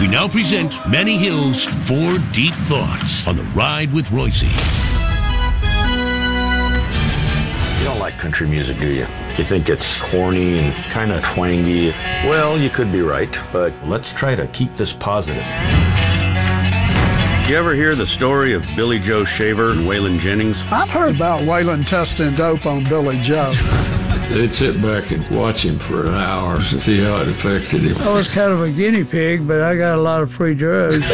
We now present Manny Hill's Four Deep Thoughts on the Ride with Royce. You don't like country music, do you? You think it's horny and kind of twangy. Well, you could be right, but let's try to keep this positive. You ever hear the story of Billy Joe Shaver and Waylon Jennings? I've heard about Waylon testing dope on Billy Joe. They'd sit back and watch him for an hour and see how it affected him. I was kind of a guinea pig, but I got a lot of free drugs.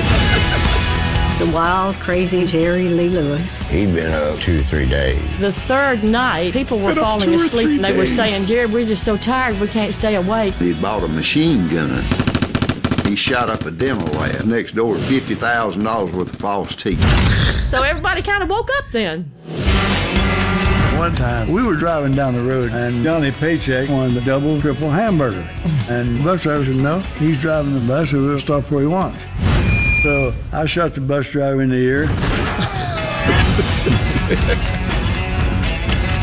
the wild, crazy Jerry Lee Lewis. He'd been up two or three days. The third night, people were falling asleep and they days. were saying, Jerry, we're just so tired we can't stay awake. He bought a machine gun. He shot up a demo lab next door, $50,000 worth of false teeth. So everybody kind of woke up then. One time we were driving down the road and Johnny Paycheck wanted the double, triple hamburger. And the bus driver said, no, he's driving the bus, so we'll stop where he wants. So I shot the bus driver in the ear.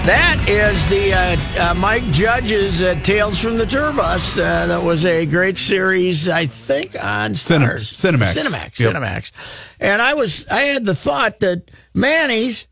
That is the uh, uh, Mike Judge's uh, Tales from the Tour Bus. Uh, that was a great series, I think, on Starz. Cinem- Cinemax. Cinemax. Yep. Cinemax. And I was, I had the thought that Manny's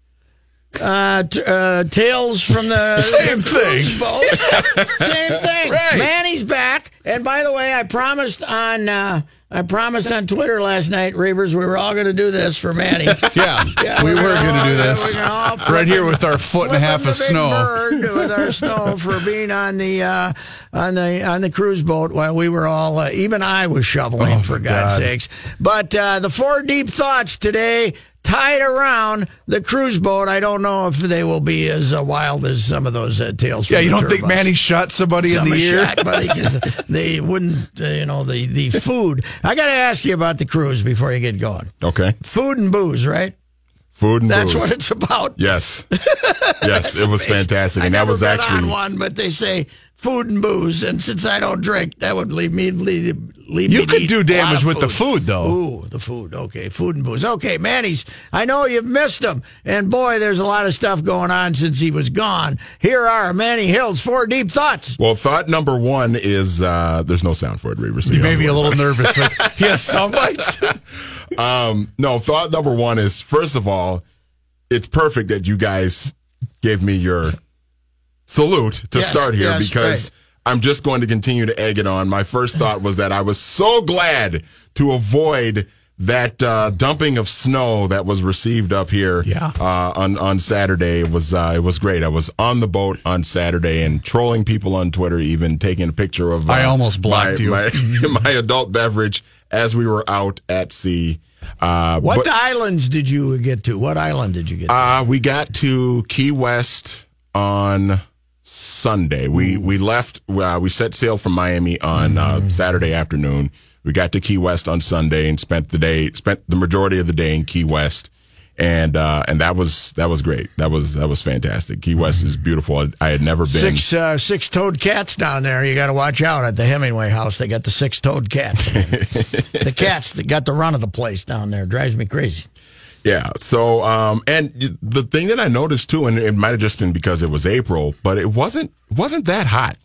uh, t- uh, tales from the same thing. same thing. Right. Manny's back, and by the way, I promised on uh, I promised on Twitter last night, Reavers, we were all going to do this for Manny. yeah, yeah, we were going to do this right here with our foot and a half of snow. with our snow for being on the uh, on the on the cruise boat while we were all uh, even I was shoveling oh, for God's God. sakes. But uh, the four deep thoughts today tied around the cruise boat. I don't know if they will be as uh, wild as some of those uh, tales. Yeah, you don't think Manny shot somebody some in the ear? Shot, buddy, they wouldn't, uh, you know, the the food. I got to ask you about the cruise before you get going. Okay. Food and booze, right? Food and booze. That's booze. what it's about. Yes. Yes, it was fantastic, and that was actually on one. But they say food and booze, and since I don't drink, that would leave me leave, leave you me. could do damage with the food, though. Ooh, the food. Okay, food and booze. Okay, Manny's. I know you've missed him, and boy, there's a lot of stuff going on since he was gone. Here are Manny Hill's four deep thoughts. Well, thought number one is uh, there's no sound for it, Reaver. So you may be a little nervous. he has sound bites. um, no, thought number one is first of all, it's perfect that you guys gave me your salute to yes, start here yes, because right. I'm just going to continue to egg it on. My first thought was that I was so glad to avoid that uh, dumping of snow that was received up here yeah. uh, on on Saturday it was uh, it was great. I was on the boat on Saturday and trolling people on Twitter, even taking a picture of. I uh, almost blocked my, you. My, my, adult beverage as we were out at sea. Uh, what but, islands did you get to? What island did you get? to? Uh, we got to Key West on Sunday. We we left. Uh, we set sail from Miami on uh, Saturday afternoon. We got to Key West on Sunday and spent the day spent the majority of the day in Key West, and uh, and that was that was great. That was that was fantastic. Key West is beautiful. I, I had never been six uh, six toed cats down there. You got to watch out at the Hemingway house. They got the six toed cat. the cats that got the run of the place down there drives me crazy. Yeah. So, um, and the thing that I noticed too, and it might have just been because it was April, but it wasn't wasn't that hot.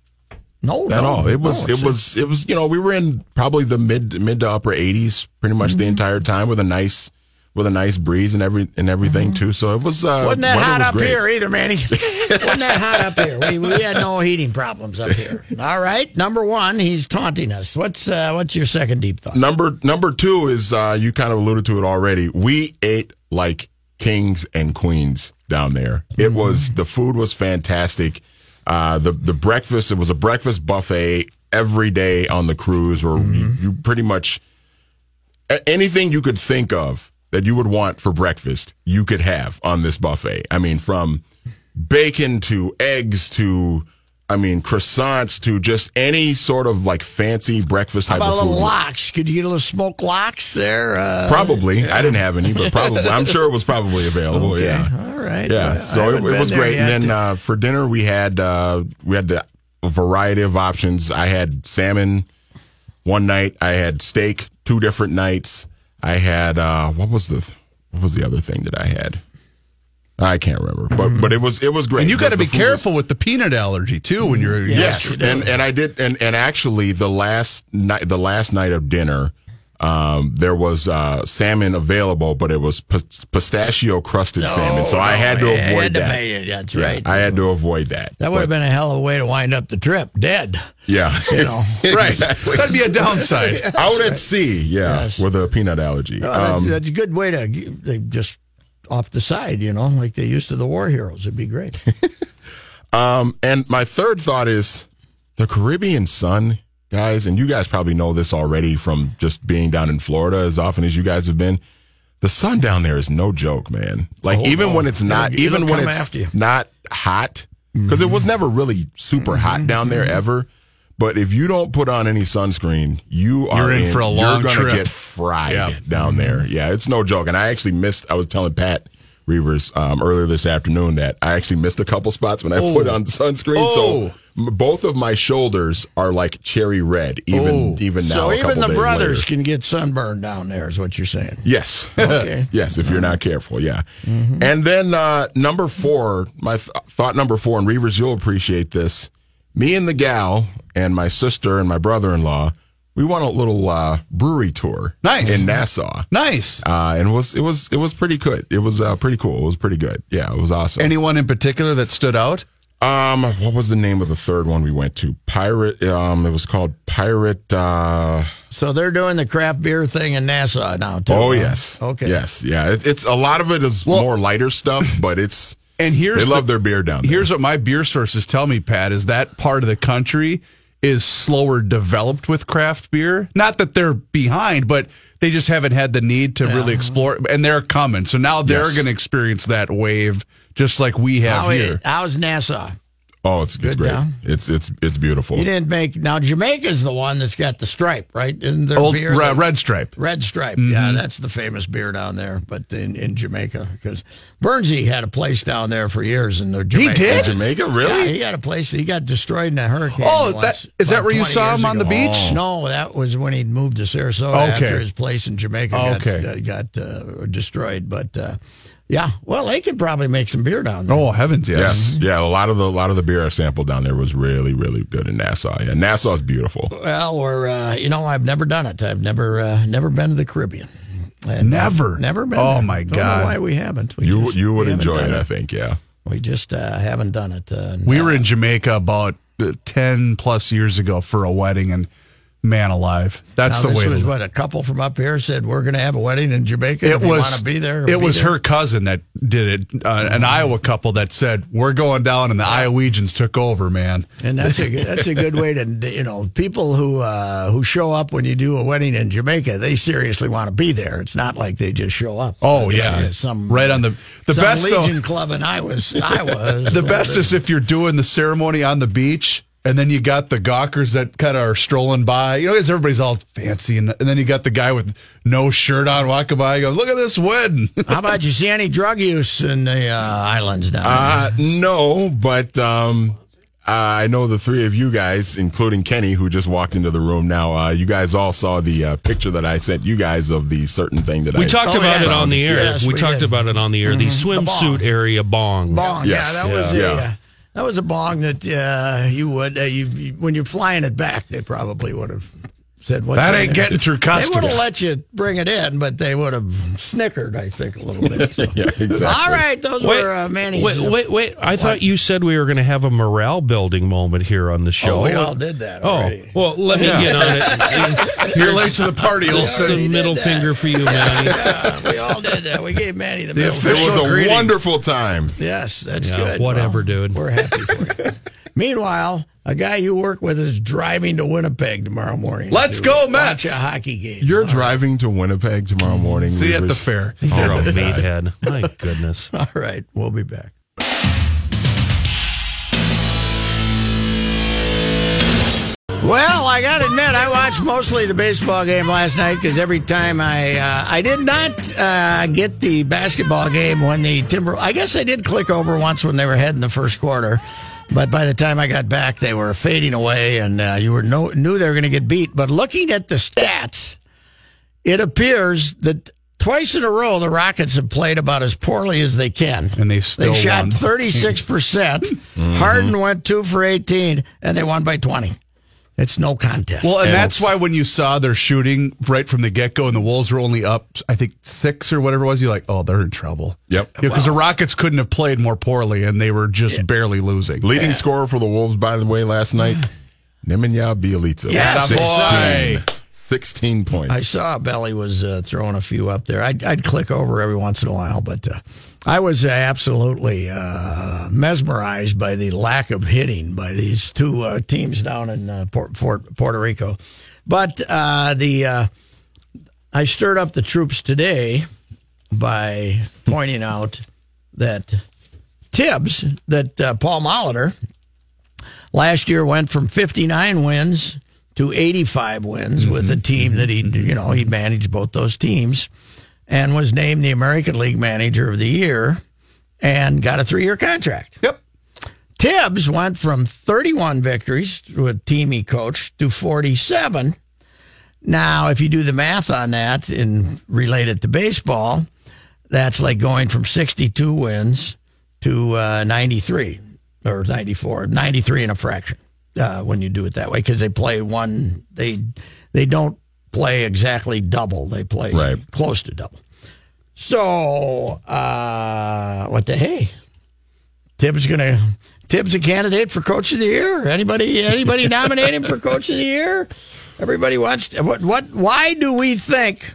No, at no, all. It was. No, it was. It was. You know, we were in probably the mid mid to upper 80s pretty much mm-hmm. the entire time with a nice with a nice breeze and every and everything too. So it was. Uh, Wasn't that hot was up great. here either, Manny? Wasn't that hot up here? We, we had no heating problems up here. All right, number one, he's taunting us. What's uh, what's your second deep thought? Number number two is uh, you kind of alluded to it already. We ate like kings and queens down there. It Mm-hmm. was the food was fantastic. Uh, the the breakfast it was a breakfast buffet every day on the cruise, where Mm-hmm. you, you pretty much anything you could think of that you would want for breakfast, you could have on this buffet. I mean, from bacon to eggs to I mean croissants to just any sort of like fancy breakfast How type about of food. lox? Could you get a little smoked lox there? Uh, Probably. I didn't have any, but probably. I'm sure it was probably available. Okay. Yeah. All right. Yeah. Well, so it, it was great. And then uh, for dinner we had uh, we had the, a variety of options. I had salmon one night. I had steak two different nights. I had uh, what was the what was the other thing that I had? I can't remember, but but it was it was great. And you got to be food was- careful with the peanut allergy too when you're Yes, and and I did, and and actually the last night, the last night of dinner, um, there was uh, salmon available, but it was p- pistachio crusted salmon, so I had to man, avoid had to that. pay it, that's Yeah, right. I had to avoid that. That would have been a hell of a way to wind up the trip. Dead. yeah, You know. right. Exactly. That'd be a downside. Out at sea, yeah, Yes. with a peanut allergy. No, that's, Um, that's a good way to they just off the side, you know, like they used to the war heroes. It'd be great. Um, and my third thought is the Caribbean sun, guys, and you guys probably know this already from just being down in Florida as often as you guys have been. The sun down there is no joke, man. Like Oh, even no. when it's not, It'll- even it'll when it's not hot, because it was never really super hot mm-hmm. down there mm-hmm. ever. But if you don't put on any sunscreen, you are You're in for a long You're gonna trip. get fried Yeah. down mm-hmm. there. Yeah, it's no joke. And I actually missed. I was telling Pat Reavers um, earlier this afternoon that I actually missed a couple spots when I put oh. on sunscreen. Oh. So both of my shoulders are like cherry red, even Oh. even now. so a even the days brothers later. can get sunburned down there, is what you're saying. Yes. Okay. yes, if you're not careful, yeah. Mm-hmm. And then uh, number four, my th- thought number four, and Reavers, you'll appreciate this. Me and the gal and my sister and my brother-in-law, we went a little uh, brewery tour. Nice. in Nassau. Nice. Uh, and it was it was it was pretty good. It was uh, pretty cool. It was pretty good. Yeah, it was awesome. Anyone in particular that stood out? Um, what was the name of the third one we went to? Pirate. Um, it was called Pirate. Uh, So they're doing the craft beer thing in Nassau now, too. oh huh? yes, Okay. yes, yeah. It, it's a lot of it is more lighter stuff, but it's And here's they love the- their beer down there. Here's what my beer sources tell me, Pat, is that part of the country is slower developed with craft beer. Not that they're behind, but they just haven't had the need to really explore and they're coming. So now they're Yes. going to experience that wave just like we have How here. how's Nassau? oh, it's it's great. It's it's it's beautiful. You didn't make now. Jamaica's the one that's got the stripe, right? Isn't there Old beer? Re- that- Red Stripe. Red Stripe, Mm-hmm. yeah, that's the famous beer down there. But in, in Jamaica, because Bernsey had a place down there for years in the Jamaica. did? Jamaica, really? Yeah, he got a place. He got destroyed in a hurricane. Oh, once, that- is that where you saw him on the ago. beach? No, that was when he moved to Sarasota Okay. after his place in Jamaica got, Okay. got, got uh, destroyed. But uh, yeah, well, they could probably make some beer down there. Oh, heavens, yes. Yes, yeah. A lot of the a lot of the beer I sampled down there was really really good in Nassau. Yeah, Nassau's beautiful. Well, we're uh, you know I've never done it. I've never uh, never been to the Caribbean. And Never? never been. Oh, there. my Don't God. know why we haven't? We You just- you would enjoy done it, I think. Yeah. We just uh, haven't done it. Uh, We were in Jamaica about uh, 10 plus years ago for a wedding and man alive. That's Now, the this way was to what a couple from up here said we're going to have a wedding in Jamaica. It was want to be there. It be was there. her cousin that did it. Uh, an Iowa couple that said, "We're going down," and the Iowegians took over. Man, and that's a good- that's a good way to you know people who uh, who show up when you do a wedding in Jamaica. They seriously want to be there. It's not like they just show up. Oh yeah, some right on the the best though. Legion Club in Iowa. Iowa. The best is if you're doing the ceremony on the beach. And then you got the gawkers that kind of are strolling by. You know, because everybody's all fancy, and, and then you got the guy with no shirt on walking by. Go, look at this wedding. How about you see any drug use in the uh, islands down Uh, no, but um, uh, I know the three of you guys, including Kenny, who just walked into the room now. Uh, you guys all saw the uh, picture that I sent you guys of the certain thing that I We I talked Oh, about yes. it on the air. Yes, we, we talked about it on the air. The bong. swimsuit area bong. Bong, Yes. yeah, that was Yeah. a Yeah. That was a bong that uh, you would uh, you, you when you're flying it back, they probably would have said, What's That ain't it?" getting through customs. They would have let you bring it in, but they would have snickered, I think, a little bit. So. yeah, exactly. All right, those Wait, were uh, Manny's. wait, wait, wait! I thought you said we were going to have a morale building moment here on the show. Oh, we all did that already. Oh, well, let me get on it. You're late to the party, Here's Olson. the middle finger for you, Manny. Yeah, we all did that. We gave Manny the, middle It was a greeting. wonderful time. Yes, that's Yeah, good. whatever, Well, dude. We're happy for you. Meanwhile, a guy you work with is driving to Winnipeg tomorrow morning. Let's to go, watch Mets. a hockey game. You're driving to Winnipeg tomorrow morning. See you at the fair. You're Oh, a meathead. My goodness. All right, we'll be back. Well, I got to admit, I watched mostly the baseball game last night because every time I uh, I did not uh, get the basketball game when the Timber. I guess I did click over once when they were ahead in the first quarter, but by the time I got back, they were fading away, and uh, you were no, knew they were going to get beat. But looking at the stats, it appears that twice in a row the Rockets have played about as poorly as they can. And they still they shot thirty six percent. Harden went two for eighteen, and they won by twenty. It's no contest. Well, and And that's why when you saw their shooting right from the get go and the Wolves were only up, I think six or whatever it was, you're like, oh, they're in trouble. Yep. Because the Rockets couldn't have played more poorly and they were just barely losing. Leading scorer for the Wolves, by the way, last night, Nemanja Bjelica. Yes, boy. 16, 16 points. I saw Belly was uh, throwing a few up there. I'd, I'd click over every once in a while, but uh, I was absolutely uh, mesmerized by the lack of hitting by these two uh, teams down in uh, Port, Fort, Puerto Rico. But uh, the uh, I stirred up the troops today by pointing out that Tibbs, that uh, Paul Molitor, last year went from 59 wins to 85 wins with a team that he, you know, he managed both those teams and was named the American League Manager of the Year and got a three year contract. Yep. Tibbs went from 31 victories to a team he coached to 47. Now, if you do the math on that and relate it to baseball, that's like going from 62 wins to uh, 93 or 94, 93 and a fraction uh, when you do it that way because they play one, they they don't play exactly double, they play Right. close to double. So, uh, what the hey? Tibbs is gonna Tibbs a candidate for coach of the year? Anybody anybody nominate him for coach of the year? Everybody wants to, what what why do we think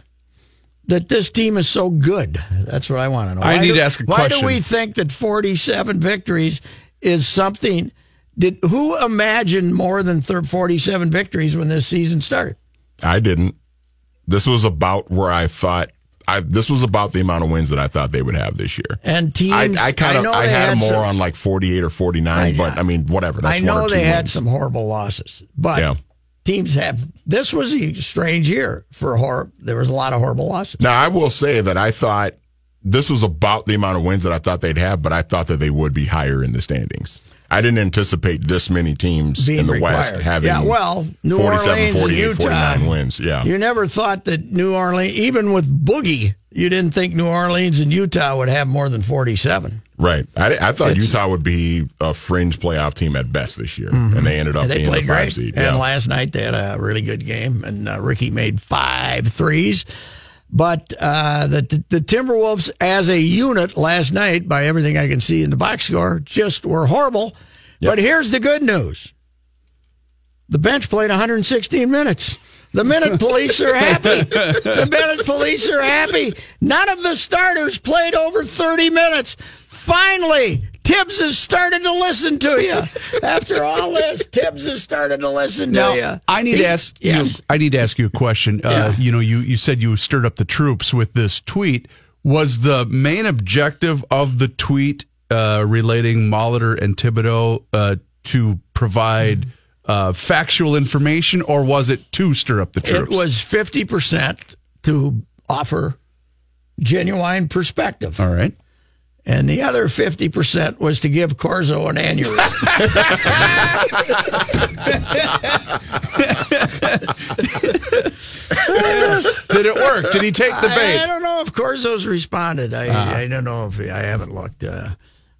that this team is so good? That's what I want to know. I Why need do- to ask a Why question. do we think that 47 victories is something did who imagined more than 47 victories when this season started? I didn't. This was about where I thought. I, this was about the amount of wins that I thought they would have this year. And teams I, I kind of know I, they had them more some- on like 48 or 49, but I mean whatever. That's I know one or two they had wins. some horrible losses, but Yeah. teams have. This was a strange year for hor. There was a lot of horrible losses. Now I will say that I thought this was about the amount of wins that I thought they'd have, but I thought that they would be higher in the standings. I didn't anticipate this many teams Being in the required. West having yeah, well, New 47, Orleans 48, and Utah. 49 wins. Yeah. You never thought that New Orleans, even with Boogie, you didn't think New Orleans and Utah would have more than forty-seven. Right. I, I thought It's- Utah would be a fringe playoff team at best this year, and they ended up And they being played the five great. seed. And Yeah. last night they had a really good game, and uh, Ricky made five threes. But uh, the the Timberwolves, as a unit, last night, by everything I can see in the box score, just were horrible. But here's the good news: the bench played 116 minutes. The minute police are happy. The minute police are happy. None of the starters played over 30 minutes. Finally, Tibbs has started to listen to you. After all this, Tibbs has started to listen to Now, you. I need He- to ask Yes. you. I need to ask you a question. Uh, you know, you you said you stirred up the troops with this tweet. Was the main objective of the tweet uh, relating Molitor and Thibodeau uh, to provide uh, factual information, or was it to stir up the troops? It was 50% to offer genuine perspective. All right. And the other 50% was to give Corzo an aneurysm. Did it work? Did he take the I, I don't know if Corzo's responded. I, Ah. I don't know if I haven't looked. Uh,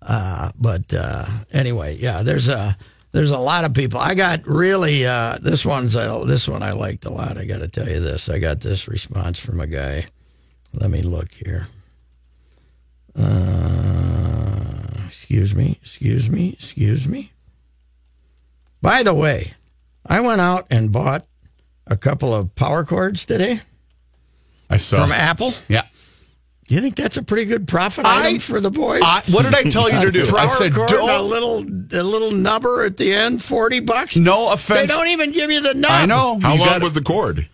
uh, but uh, anyway, yeah, there's a there's a lot of people. I got really uh, this one's uh, this one I liked a lot. I got to tell you this. I got this response from a guy. Let me look here. Uh, excuse me, excuse me, excuse me. By the way, I went out and bought a couple of power cords today. I saw from Apple. Yeah. Do you think that's a pretty good profit item for the boys? I- what did I tell you to do? I said, cord, don't- a little a little nubber at the end, forty bucks. No offense. They don't even give you the nub. I know. How You long gotta- was the cord?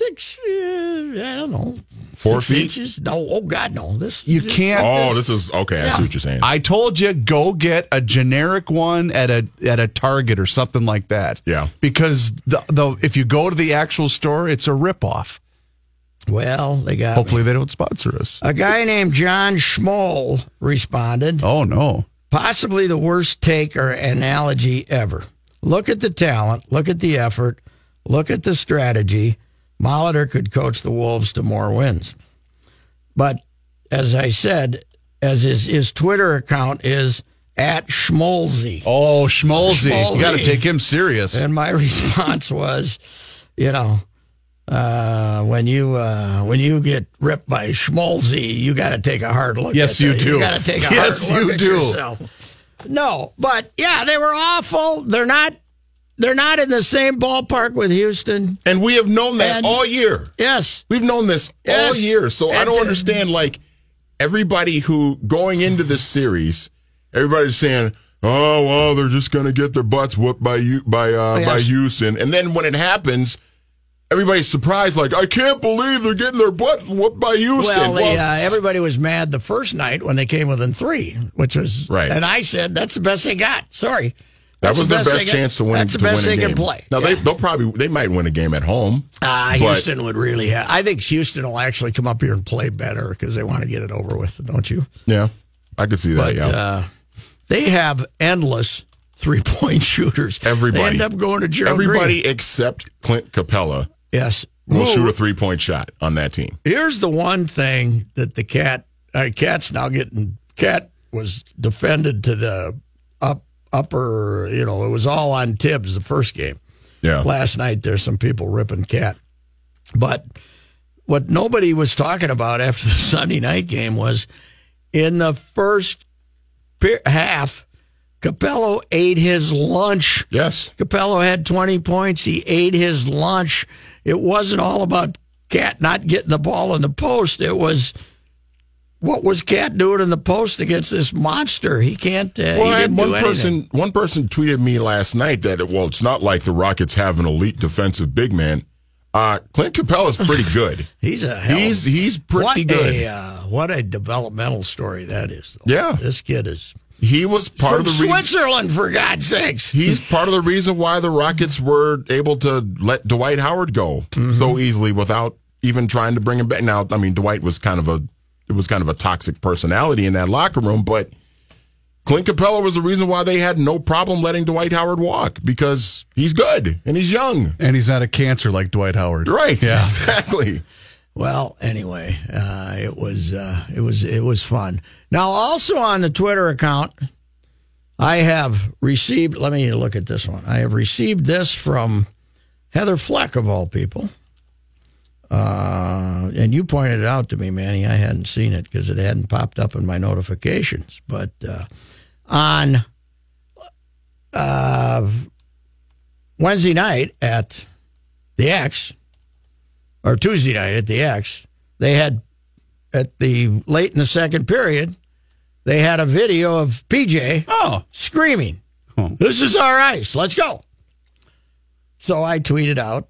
Six. Uh, I don't know. Four six feet? inches? No. Oh God, no. This You can't. Oh, this is okay. I see what you're saying. I told you go get a generic one at a at a Target or something like that. Yeah. Because the, the if you go to the actual store, it's a ripoff. Well, they got. Hopefully they don't sponsor us. A guy named John Schmoll responded. Oh no. Possibly the worst take or analogy ever. Look at the talent. Look at the effort. Look at the strategy. Molitor could coach the Wolves to more wins. But as I said, as his, his Twitter account is at Schmolzy. Oh, Schmolzy. You got to take him serious. And my response was, you know, uh, when you uh, when you get ripped by Schmolzy, you got to take a hard look. Yes, at you the- do. You got to take a Yes, hard look you at do. yourself. No, but yeah, they were awful. They're not. They're not in the same ballpark with Houston. And we have known that And- all year. Yes, We've known this all year. So I don't to- understand like everybody who going into this series, everybody's saying, "Oh, well, they're just going to get their butts whooped by you by uh, Yes. by Houston." And then when it happens, everybody's surprised like, "I can't believe they're getting their butts whooped by Houston." Well, they, uh, everybody was mad the first night when they came within three, which was Right. And I said that's the best they got. Sorry, that was the their best best chance to win. that's the best they can play. Now Yeah. they they'll probably they might win a game at home. But- Houston would really have. I think Houston will actually come up here and play better because they want to get it over with, don't you? Yeah, I could see that. But yeah. uh, they have endless three point shooters. Everybody. they end up going to Gerald Everybody Green. except Clint Capela Yes, will shoot a three point shot on that team. Here's the one thing that the cat, uh, cat's now getting. Cat was defended to the upper. You know, it was all on Tibbs the first game. Yeah. Last night, there's some people ripping cat, but what nobody was talking about after the Sunday night game was in the first half. Capela ate his lunch. Yes. Capela had 20 points. He ate his lunch. It wasn't all about Cat not getting the ball in the post. It was what was Cat doing in the post against this monster? He can't. Uh, Well, he one person one person tweeted me last night that well, it's not like the Rockets have an elite defensive big man. Uh, Clint Capela's pretty good. He's a hell. he's he's pretty what good. A, uh, what a developmental story that is. though. Yeah. this kid is he was part of the reason. Switzerland, for God's sakes. He's part of the reason why the Rockets were able to let Dwight Howard go Mm-hmm. so easily without even trying to bring him back. Now, I mean, Dwight was kind of a it was kind of a toxic personality in that locker room, but Clint Capela was the reason why they had no problem letting Dwight Howard walk because he's good and he's young. And he's not a cancer like Dwight Howard. Right. Yeah. Exactly. Well, anyway, uh, it was uh, it was it was fun. Now, also on the Twitter account, I have received. Let me look at this one. I have received this from Heather Fleck of all people, uh, and you pointed it out to me, Manny. I hadn't seen it because it hadn't popped up in my notifications. But uh, on uh, Wednesday night at the X or Tuesday night at the X, they had at the late in the second period, they had a video of PJ Oh. screaming, "This is our ice, let's go!" So I tweeted out,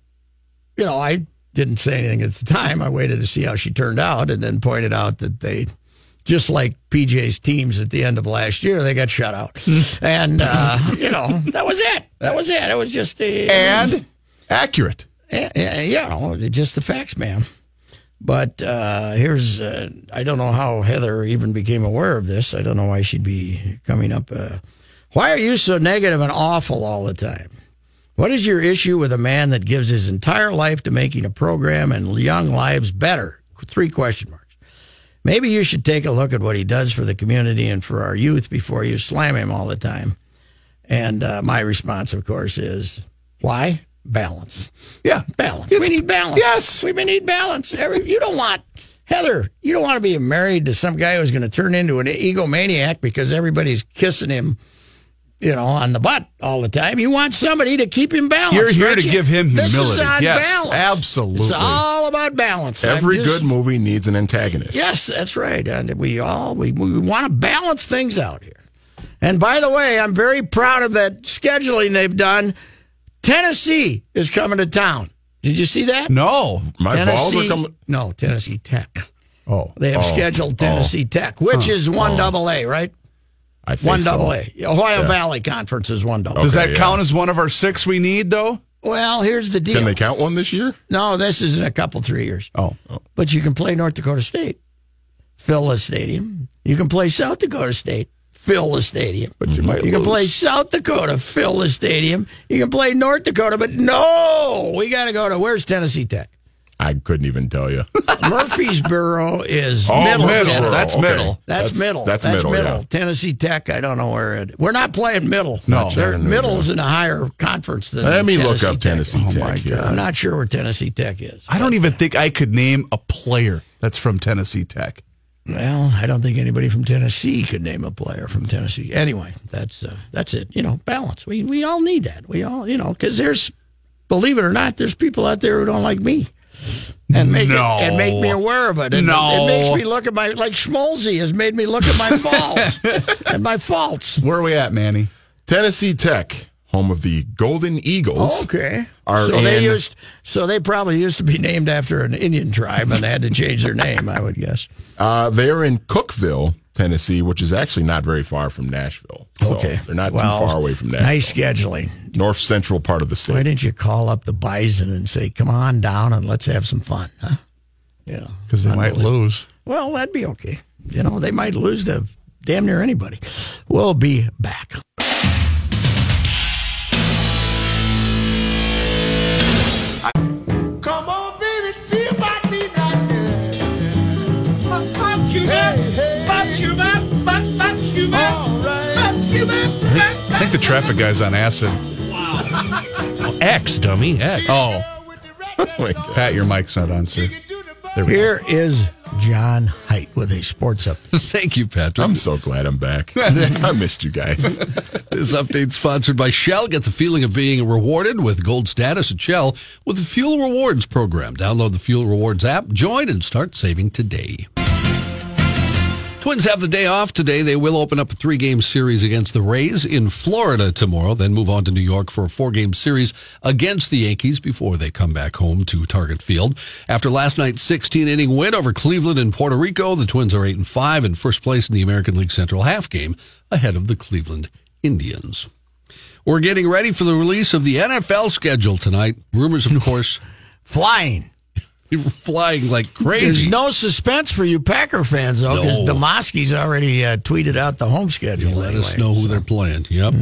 you know, I didn't say anything at the time. I waited to see how she turned out, and then pointed out that they. Just like PJ's teams at the end of last year, they got shut out, and uh, you know that was it. That was it. It was just a, And accurate. yeah, yeah, you know, just the facts, man. But uh, here's, uh, I don't know how Heather even became aware of this. I don't know why she'd be coming up. Uh, why are you so negative and awful all the time? What is your issue with a man that gives his entire life to making a program and young lives better? Three question marks. Maybe you should take a look at what he does for the community and for our youth before you slam him all the time. And uh, my response, of course, is why balance? Yeah, balance. we need balance. Yes, we need balance. Every you don't want Heather. You don't want to be married to some guy who's going to turn into an egomaniac because everybody's kissing him. You know, on the butt all the time. You want somebody to keep him balanced. You're here to give him This is humility. on Yes, balance. absolutely. It's all about balance. Every just- good movie needs an antagonist. Yes, that's right. And we all we, we want to balance things out here. And by the way, I'm very proud of that scheduling they've done. Tennessee is coming to town. Did you see that? No. My balls are coming. No, Tennessee Tech. Oh, They have Oh. scheduled oh. Tennessee Tech, which Huh. is one oh. double A, right? I think One so. double A. Ohio Yeah. Valley Conference is one double. Does that yeah. count as one of our six we need, though? Well, here's the deal. Can they count one this year? No, this is in a couple three years. Oh, But you can play North Dakota State, fill the stadium. You can play South Dakota State, fill the stadium. but you might You can lose. play South Dakota, fill the stadium. You can play North Dakota, but no, we got to go to where's Tennessee Tech? I couldn't even tell you. Murfreesboro is Oh, middle. middle. Tennessee. That's Okay. middle. That's, That's- middle. that's middle, yeah. Tennessee Tech, I don't know where it. We're not playing middle. No. not They're- middle's in a higher conference than. Let me look up Tech. Tennessee Oh Tech my here. God. I'm not sure where Tennessee Tech is. I don't even think I could name a player that's from Tennessee Tech. Well, I don't think anybody from Tennessee could name a player from Tennessee. Anyway, that's uh, that's it. You know, balance. We we all need that. We all, you know, because there's, believe it or not, there's people out there who don't like me, and make No. it, and make me aware of it. And No. it makes me look at my like Schmolzy has made me look at my faults and my faults. Where are we at, Manny? Tennessee Tech, home of the Golden Eagles. Okay. Are so they used so they probably used to be named after an Indian tribe and they had to change their name, I would guess. Uh, they're in Cookeville, Tennessee, which is actually not very far from Nashville. So Okay. They're not Well, too far away from Nashville. Nice scheduling. North central part of the state. Why didn't you call up the Bison and say, "Come on down and let's have some fun"? Huh? Know, Because they might lose. well, that'd be okay. You know, they might lose to damn near anybody. We'll be back. Traffic guy's on acid. X, dummy. X. Oh, Oh. Pat, your mic's not on, sir. There we go. Here is John Heidt with a sports update. Thank you, Patrick. I'm so glad I'm back. I missed you guys. This update sponsored by Shell. Get the feeling of being rewarded with gold status at Shell with the Fuel Rewards program. Download the Fuel Rewards app, join, and start saving today. Twins have the day off today. They will open up a three game series against the Rays in Florida tomorrow, then move on to New York for a four game series against the Yankees before they come back home to Target Field. After last night's 16 inning win over Cleveland and Puerto Rico, the Twins are 8 and 5 in first place in the American League Central half game ahead of the Cleveland Indians. We're getting ready for the release of the NFL schedule tonight. Rumors, of course, Flying. Flying like crazy. There's no suspense for you Packer fans, though, because No. Demoski's already uh, tweeted out the home schedule. Let us anyway. know who they're playing. Yep.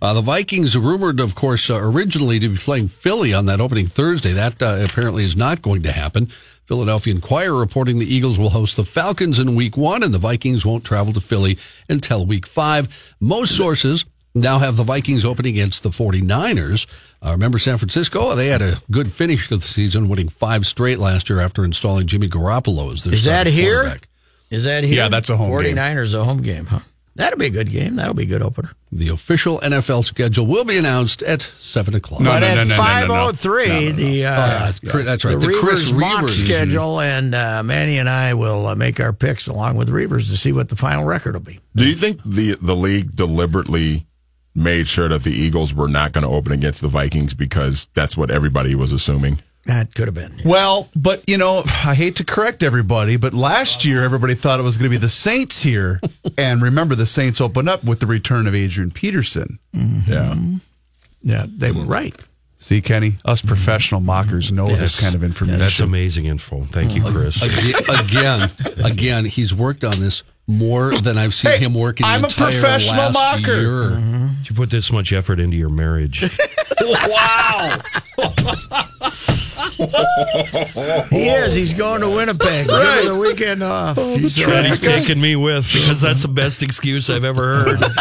Uh, the Vikings rumored, of course, uh, originally to be playing Philly on that opening Thursday. That uh, apparently is not going to happen. Philadelphia Inquirer reporting the Eagles will host the Falcons in week one, and the Vikings won't travel to Philly until week five. Most sources now have the Vikings opening against the 49ers. Uh, remember San Francisco? They had a good finish to the season, winning five straight last year after installing Jimmy Garoppolo as their Is that starting here? that here? Yeah, that's a home game. 49ers a home game, huh? That'll be a good game. That'll be a good opener. The official NFL schedule will be announced at 7 o'clock. No, but no, at no. 503, No, no, no. the, uh, Oh, yeah, that's cr- that's right. the, The Chris Reavers mock Reavers. schedule, and uh, Manny and I will uh, make our picks along with Reavers to see what the final record will be. Do you think the the league deliberately made sure that the Eagles were not going to open against the Vikings because that's what everybody was assuming? That could have been. Well, but you know, I hate to correct everybody, but last year everybody thought it was going to be the Saints here, and remember the Saints opened up with the return of Adrian Peterson. Mm-hmm. Yeah. Yeah, they were right. See, Kenny, us mm-hmm. professional mockers know this kind of information. That's amazing info. Thank you, oh, Chris. Again, again, again, he's worked on this more than I've seen Hey, him work in the I'm a entire professional last mocker. year. You put this much effort into your marriage. wow. he is. He's going to Winnipeg. Give Right. him the weekend off. He's, uh, he's taking me with because that's the best excuse I've ever heard.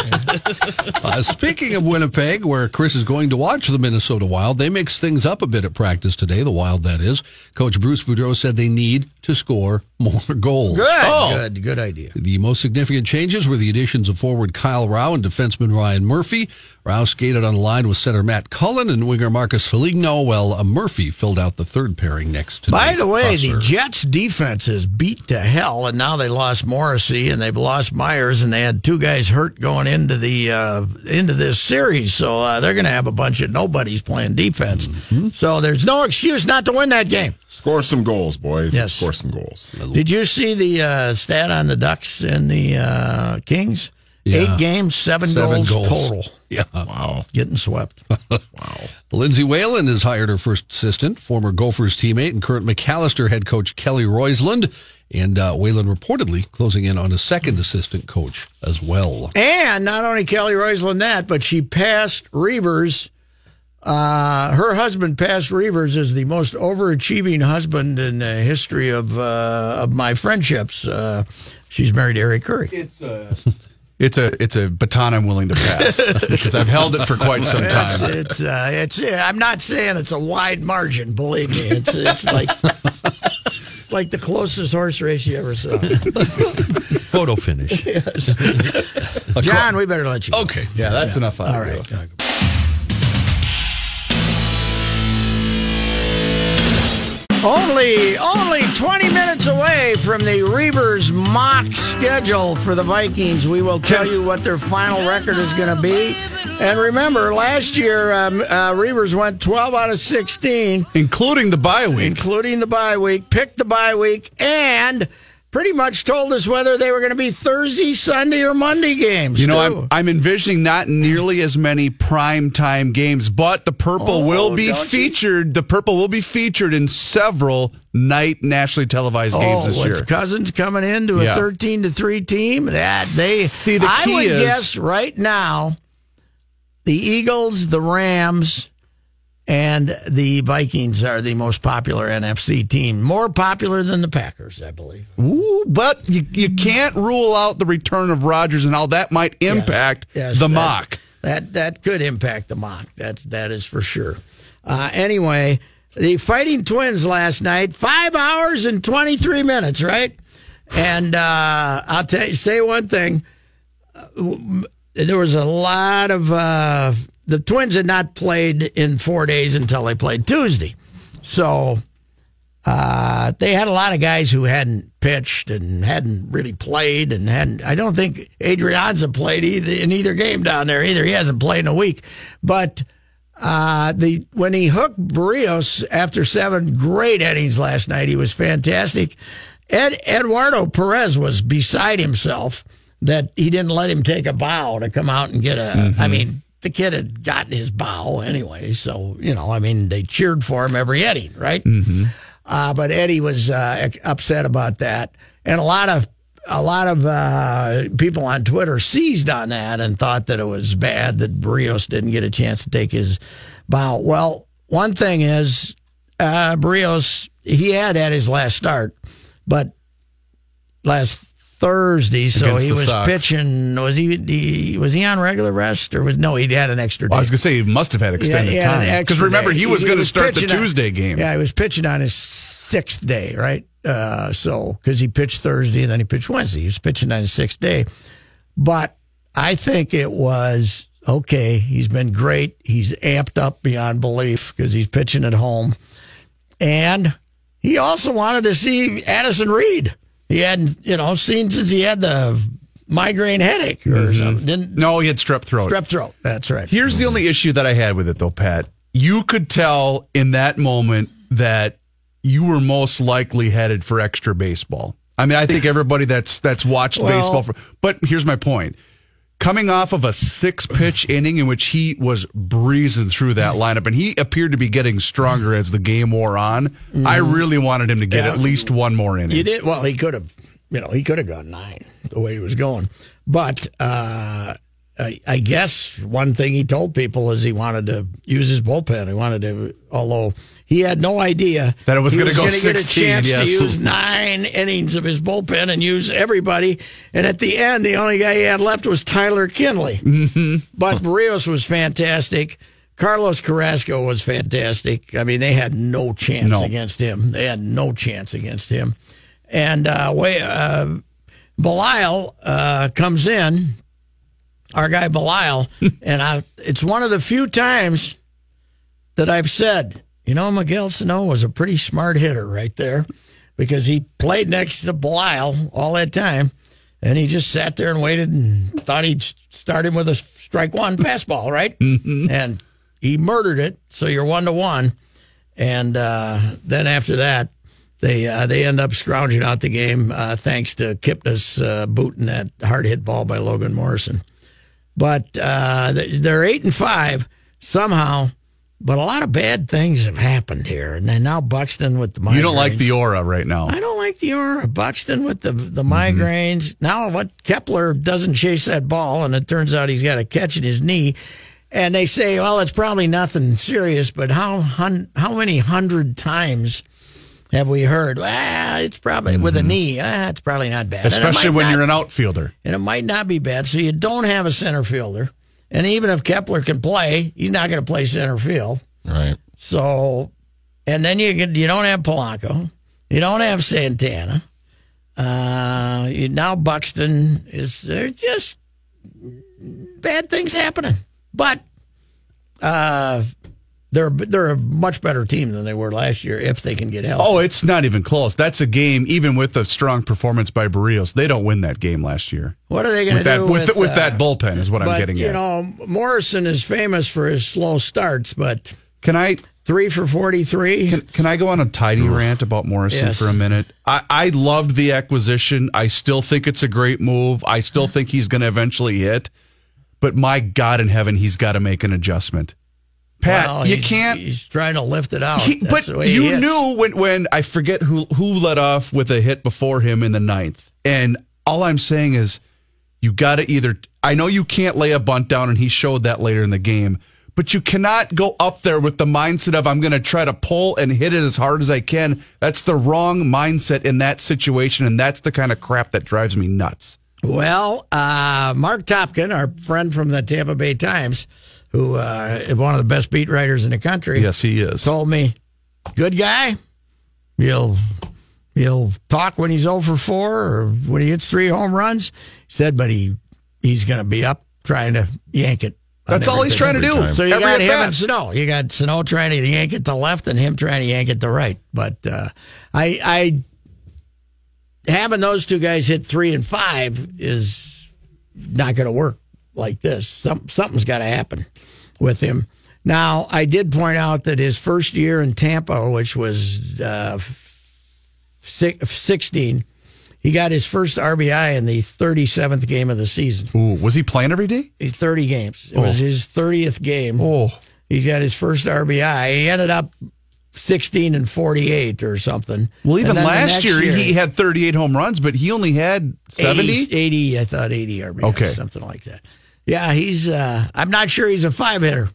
Uh, speaking of Winnipeg, where Chris is going to watch the Minnesota Wild, they mix things up a bit at practice today. The Wild, that is. Coach Bruce Boudreau said they need to score more goals. Good, Oh. good, good idea. The most significant changes were the additions of forward Kyle Rau and defenseman Ryan Murphy. Rau skated on the line with center Matt Cullen and winger Marcus Foligno, while uh, Murphy filled out the third pairing next to By Nate the way, Prosser. the Jets defense is beat to hell, and now they lost Morrissey and they've lost Myers, and they had two guys hurt going into the uh, into this series. So uh, they're going to have a bunch of nobodies playing defense. Mm-hmm. So there's no excuse not to win that game. Score some goals, boys. Yes. Score some goals. Did you see the uh, stat on the Ducks and the uh, Kings? Yeah. Eight games, seven, Seven goals, goals. total. Yeah. Wow. Getting swept. Wow. Lindsay Whalen has hired her first assistant, former Gophers teammate and current Macalester head coach Kelly Roysland. And uh, Whalen reportedly closing in on a second assistant coach as well. And not only Kelly Roysland that, but she passed Reavers. Uh, her husband passed Reavers as the most overachieving husband in the history of uh, of my friendships. Uh, she's married to Eric Curry. It's a it's a it's a baton I'm willing to pass because I've held it for quite some time. it's, uh, it's I'm not saying it's a wide margin. Believe me, it's it's like like the closest horse race you ever saw. Photo finish. yes. John, we better let you. Go. Okay. Yeah, that's enough. All right. Only only 20 minutes away from the Reavers mock schedule for the Vikings. We will tell you what their final record is going to be. And remember, last year um, uh, Reavers went 12 out of 16, including the bye week. including the bye week. Picked the bye week and pretty much told us whether they were going to be Thursday, Sunday, or Monday games. You know, too. I'm I'm envisioning not nearly as many prime time games, but the purple Oh, will be don't you? featured. The purple will be featured in several night nationally televised oh, games oh, this year. Cousins coming into a Yeah. thirteen to three team, that they See, the I would is- guess right now, the Eagles, the Rams, and the Vikings are the most popular NFC team. More popular than the Packers, I believe. Ooh, but you you can't rule out the return of Rodgers and how that might impact Yes, the that- mock. That that could impact the mock. That's that is for sure. Uh, anyway, the Fighting Twins last night, five hours and twenty three minutes, right? And uh, I'll tell you, say one thing. Uh, there was a lot of uh, the Twins had not played in four days until they played Tuesday, so uh, they had a lot of guys who hadn't pitched and hadn't really played and hadn't. I don't think Adrianza played either in either game down there either. He hasn't played in a week, but uh, the when he hooked Berrios after seven great innings last night, he was fantastic. Ed Eduardo Perez was beside himself that he didn't let him take a bow to come out and get a. I mean, the kid had gotten his bow anyway, so you know, I mean, they cheered for him every inning, right? Uh, but Eddie was uh, upset about that, and a lot of a lot of uh, people on Twitter seized on that and thought that it was bad that Berrios didn't get a chance to take his bow. Well, one thing is, uh, Berrios he had had his last start, but last Thursday, so he was Sox. pitching. Was he, he was he on regular rest or was no? He had an extra day. Well, I was going to say he must have had extended Yeah, had time because remember he was going to start the pitching on- Tuesday game. Yeah, he was pitching on his sixth day, right? Uh, so because he pitched Thursday and then he pitched Wednesday, he was pitching on his sixth day. But I think it was okay. He's been great. He's amped up beyond belief because he's pitching at home, and he also wanted to see Addison Reed. He hadn't, you know, seen since he had the migraine headache or mm-hmm. something. Didn't No, he had strep throat. strep throat. That's right. Here's the only issue that I had with it, though, Pat. You could tell in that moment that you were most likely headed for extra baseball. I mean, I think everybody that's that's watched Well- baseball for. But here's my point: coming off of a six pitch inning in which he was breezing through that lineup, and he appeared to be getting stronger as the game wore on. I really wanted him to get Yeah. at least one more inning. You did well. He could have, you know, he could have gone nine the way he was going. But uh, I, I guess one thing he told people is he wanted to use his bullpen. He wanted to, although he had no idea That it was gonna go gonna get a chance yes. to use nine innings of his bullpen and use everybody. And at the end, the only guy he had left was Tyler Kinley. Mm-hmm. But Berrios was fantastic. Carlos Carrasco was fantastic. I mean, they had no chance No. against him. They had no chance against him. And uh, way, uh, Belisle uh, comes in, our guy Belisle, and I, it's one of the few times that I've said, you know, Miguel Sano was a pretty smart hitter right there because he played next to Belisle all that time. And he just sat there and waited and thought he'd start him with a strike one fastball, right? And he murdered it. So you're one to one. And uh, then after that, they uh, they end up scrounging out the game uh, thanks to Kipnis uh, booting that hard hit ball by Logan Morrison. But uh, they're eight and five somehow. But a lot of bad things have happened here, and now Buxton with the migraines. You don't like the aura right now. I don't like the aura. Buxton with the the migraines. Now what Kepler doesn't chase that ball, and it turns out he's got a catch in his knee. And they say, well, it's probably nothing serious, but how hun- how many hundred times have we heard? Well, it's probably with a knee. Ah, it's probably not bad. Especially when not- you're an outfielder. and it might not be bad. So you don't have a center fielder, and even if Kepler can play, he's not going to play center field. Right. So, and then you get, you don't have Polanco, you don't have Santana. Uh, you, now Buxton is they're just bad things happening, but uh, they're they're a much better team than they were last year if they can get help. Oh, it's not even close. That's a game, even with a strong performance by Berrios. They don't win that game last year. What are they going to with do with, with, with uh, that bullpen? Is what I'm getting you at. know, Morrison is famous for his slow starts, but can I three for forty three? Can, can I go on a tidy rant about Morrison Yes. for a minute? I, I loved the acquisition. I still think it's a great move. I still think he's going to eventually hit. But my God in heaven, he's got to make an adjustment. Pat, Well, you can't. He's trying to lift it out. He- but you knew when when I forget who who led off with a hit before him in the ninth, and all I'm saying is you got to either. I know you can't lay a bunt down, and he showed that later in the game. But you cannot go up there with the mindset of I'm going to try to pull and hit it as hard as I can. That's the wrong mindset in that situation, and that's the kind of crap that drives me nuts. Well, uh, Mark Topkin, our friend from the Tampa Bay Times, who uh, is one of the best beat writers in the country, Yes, he is. told me, "Good guy. He'll he'll talk when he's over four or when he hits three home runs." He said, but he he's going to be up trying to yank it. That's all he's trying to do. So you Every got him and Sano. You got Sano trying to yank it to left and him trying to yank it to right. But uh, I I having those two guys hit three and five is not going to work like this. Some, something's got to happen with him. Now, I did point out that his first year in Tampa, which was uh, six, 16, he got his first RBI in the 37th game of the season. Ooh, was he playing every day? He's 30 games. It was Oh. his 30th game. Oh, He got his first RBI. He ended up 16 and 48 or something. well, even And then the last next year, he had 38 home runs, but he only had 70. 80, 80, I thought 80 RBIs, Okay. something like that. Yeah, he's. Uh, I'm not sure he's a five hitter.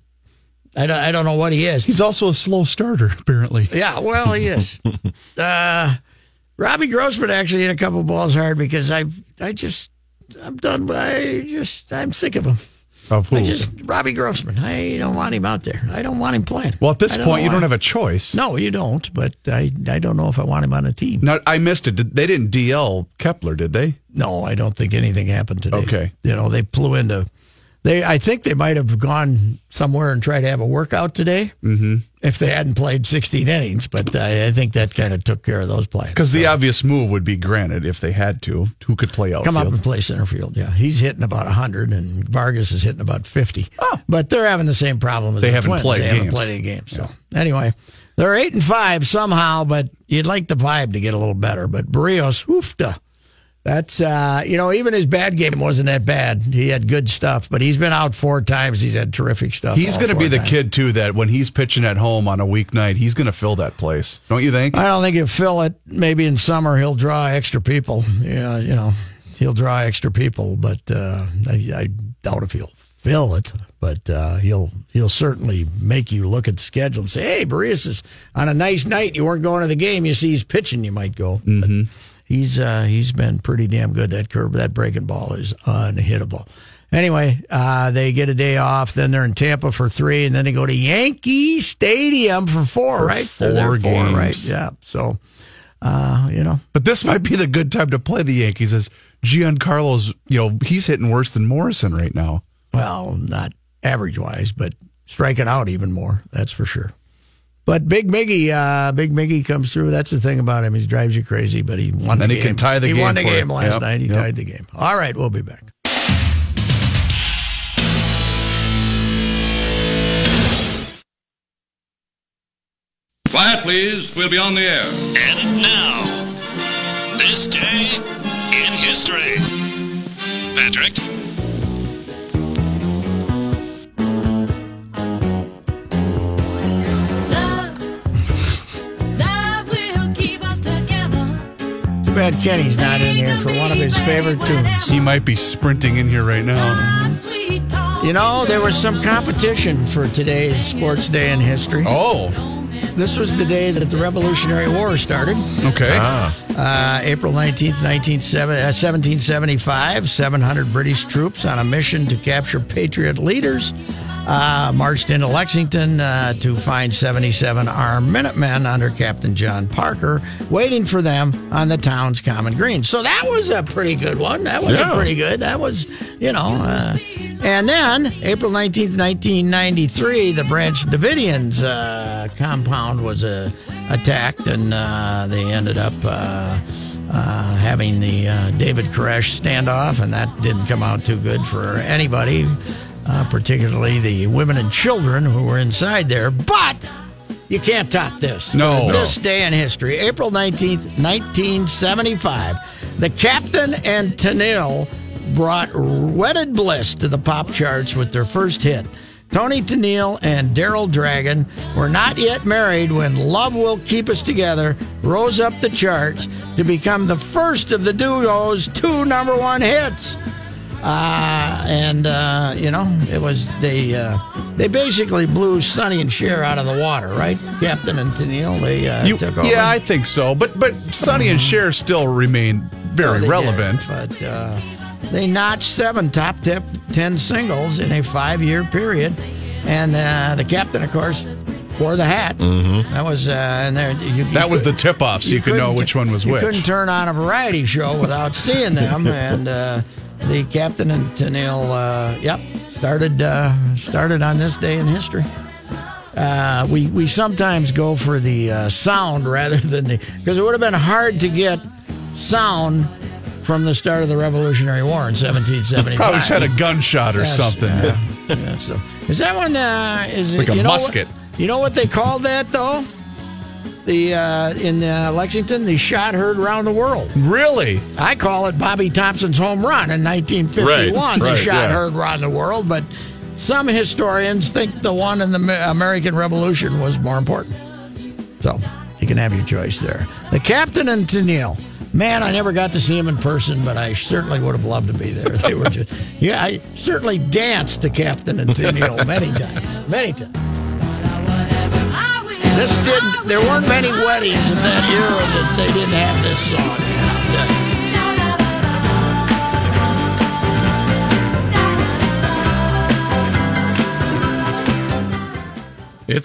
I don't. I don't know what he is. He's also a slow starter, apparently. Yeah, well, he is. uh, Robbie Grossman actually hit a couple balls hard because I. I just. I'm done. I just. I'm sick of him. Of I who? just Robbie Grossman. I don't want him out there. I don't want him playing. well, at this point, you don't have a choice. No, you don't. But I. I don't know if I want him on a team. Now, I missed it. They didn't DL Kepler, did they? No, I don't think anything happened today. Okay. You know, they flew into they I think they might have gone somewhere and tried to have a workout today Mm-hmm. if they hadn't played 16 innings, but I, I think that kind of took care of those plans. Because the obvious move would be granted if they had to. Who could play outfield? Come up and play center field. Yeah, he's hitting about 100, and Vargas is hitting about 50. Oh. But they're having the same problem as They the haven't Twins. played They haven't games. played any games. So anyway, they're eight and five somehow, but you'd like the vibe to get a little better. But Berrios, oofta. That's uh, you know, even his bad game wasn't that bad. He had good stuff, but he's been out four times. He's had terrific stuff. He's going to be the times. kid too that when he's pitching at home on a weeknight, he's going to fill that place. Don't you think? I don't think he'll fill it. Maybe in summer he'll draw extra people. Yeah, you know, he'll draw extra people, but uh, I, I doubt if he'll fill it, but uh, he'll he'll certainly make you look at the schedule and say, "Hey, Berrios is on a nice night. You weren't going to the game. You see he's pitching. You might go." Mm-hmm. He's uh, he's been pretty damn good. That curve, that breaking ball is unhittable. Anyway, uh, they get a day off. Then they're in Tampa for three, and then they go to Yankee Stadium for four. For right, four They're games. right? Yeah. So, uh, you know, But this might be the good time to play the Yankees as Giancarlo's, you know, he's hitting worse than Morrison right now. well, not average wise, but striking out even more. That's for sure. But Big Miggy, uh, Big Miggy comes through. That's the thing about him. He drives you crazy, but he won And the he game. can tie the he game won the for game you. last Yep, night. He yep. tied the game. All right, we'll be back. Quiet, please. We'll be on the air. And now, bad Kenny's not in here for one of his favorite tunes. He might be sprinting in here right now. You know, there was some competition for today's Sports Day in history. Oh. This was the day that the Revolutionary War started. Okay. Uh, April 19th, 1970, uh, 1775, 700 British troops on a mission to capture Patriot leaders uh, marched into Lexington uh, to find 77 armed Minutemen under Captain John Parker waiting for them on the town's common green. So that was a pretty good one. That was Yeah. a pretty good. That was, you know. Uh, and then, April 19th, 1993, the Branch Davidians uh, compound was uh, attacked, and uh, they ended up uh, uh, having the uh, David Koresh standoff, and that didn't come out too good for anybody, uh, particularly the women and children who were inside there. But you can't top this. No. This day in history, April 19th, 1975, the Captain and Tennille brought Wedded Bliss to the pop charts with their first hit. Toni Tennille and Daryl Dragon were not yet married when Love Will Keep Us Together rose up the charts to become the first of the duo's two number one hits. Uh, and uh, you know, it was they uh, they basically blew Sonny and Cher out of the water, right? Captain and Tennille, they uh, You- took over. yeah, I think so. But but Sonny and Cher still remain very Well, relevant. did, but uh, they notched seven top tip, 10 singles in a five year period. And uh, the captain, of course, wore the hat. Mm-hmm. That was, uh, and there, you, you That was the tip-off, so you could know which one was you which. couldn't turn on a variety show without seeing them. and uh, the captain and Tennille, uh, yep, started uh, started on this day in history. Uh, we we sometimes go for the uh, sound rather than the because it would have been hard to get sound from the start of the Revolutionary War in 1775. Probably just had a gunshot or Yes, something. yeah. So is that one? Uh, is it, Like a know what- musket. you know what they called that though? The uh, in uh, Lexington, the shot heard around the world. Really? I call it Bobby Thomson's home run in 1951. Right, the right, shot yeah. heard around the world, but some historians think the one in the American Revolution was more important. So you can have your choice there. The captain and Tennille. Man, I never got to see him in person, but I certainly would have loved to be there. They were just, yeah, I certainly danced to Captain and Tennille many times, many times. This didn't. There weren't many weddings in that era that they didn't have this song.